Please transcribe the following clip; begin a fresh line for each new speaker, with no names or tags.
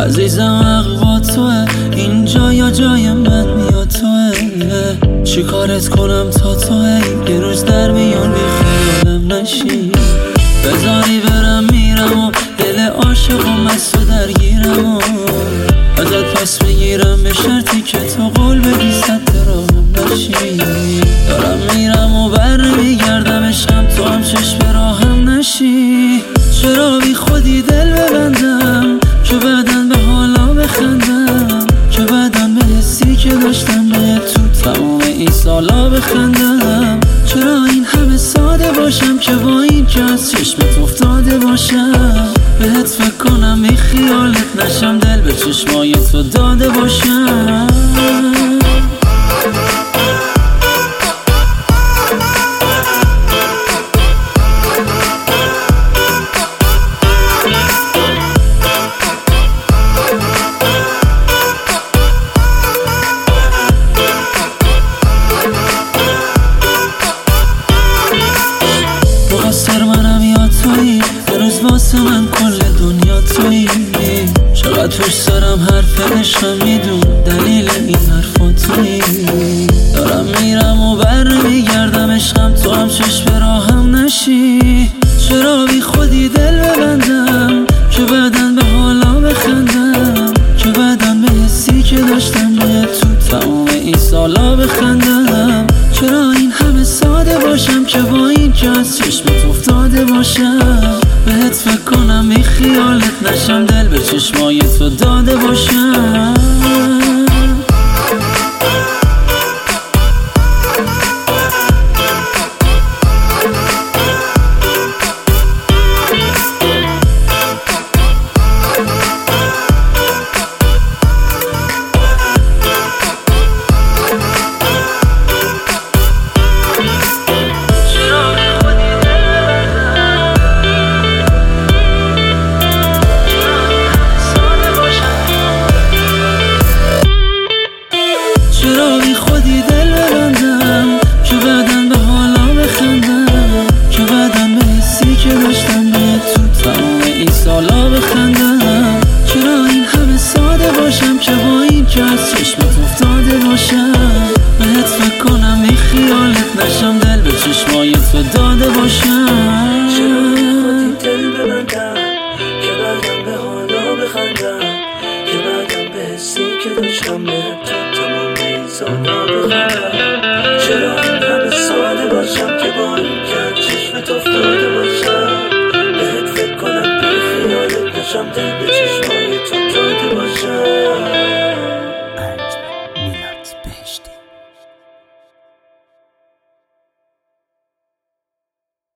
عزیزم حق با توه. اینجا یا جای من یا توه. چی کارت کنم تا توه؟ یه روز در میون بی خیالم نشی بذاری برم میرم و دل عاشق و مست و درگیرم و ازت پس بگیرم به شرطی که تو قول چرا بی خودی دل ببندم. که بعدن به حالا بخندم. که بعدن به حسی که داشتم به تو تمام این سالا بخندم. چرا این همه ساده باشم که با این که از چشمت افتاده باشم؟ بهت فکر کنم بی خیالت نشم. دل به چشمای تو داده باشم. پشت سرم حرف عشقم میدون دلیل این حرفا تویی دارم میرم و بر نمیگردم عشقم تو هم چشم راهم نشی. چرا بی خودی دل ببندم؟ که بعدن به حالا بخندم. که بعدن به حسی که داشتم به تو تمام این سالا بخندم. چرا این همه ساده باشم؟ که با این که از چشمت افتاده باشم. بهت فکر کنم خیالت نشم دل به چشمای تو داده باشم. داشتم به تو تمام این سالا بخندم. چرا این همه ساده باشم؟ که با این از چشمت افتاده باشم؟ بهت فکر کنم بی خیالت نشم دل به چشمای تو داده باشم.
چرا دل ببندم که بعدم به حالا که بعدم به به تمام این چرا این همه ساده باشم که با این فکر کنم بی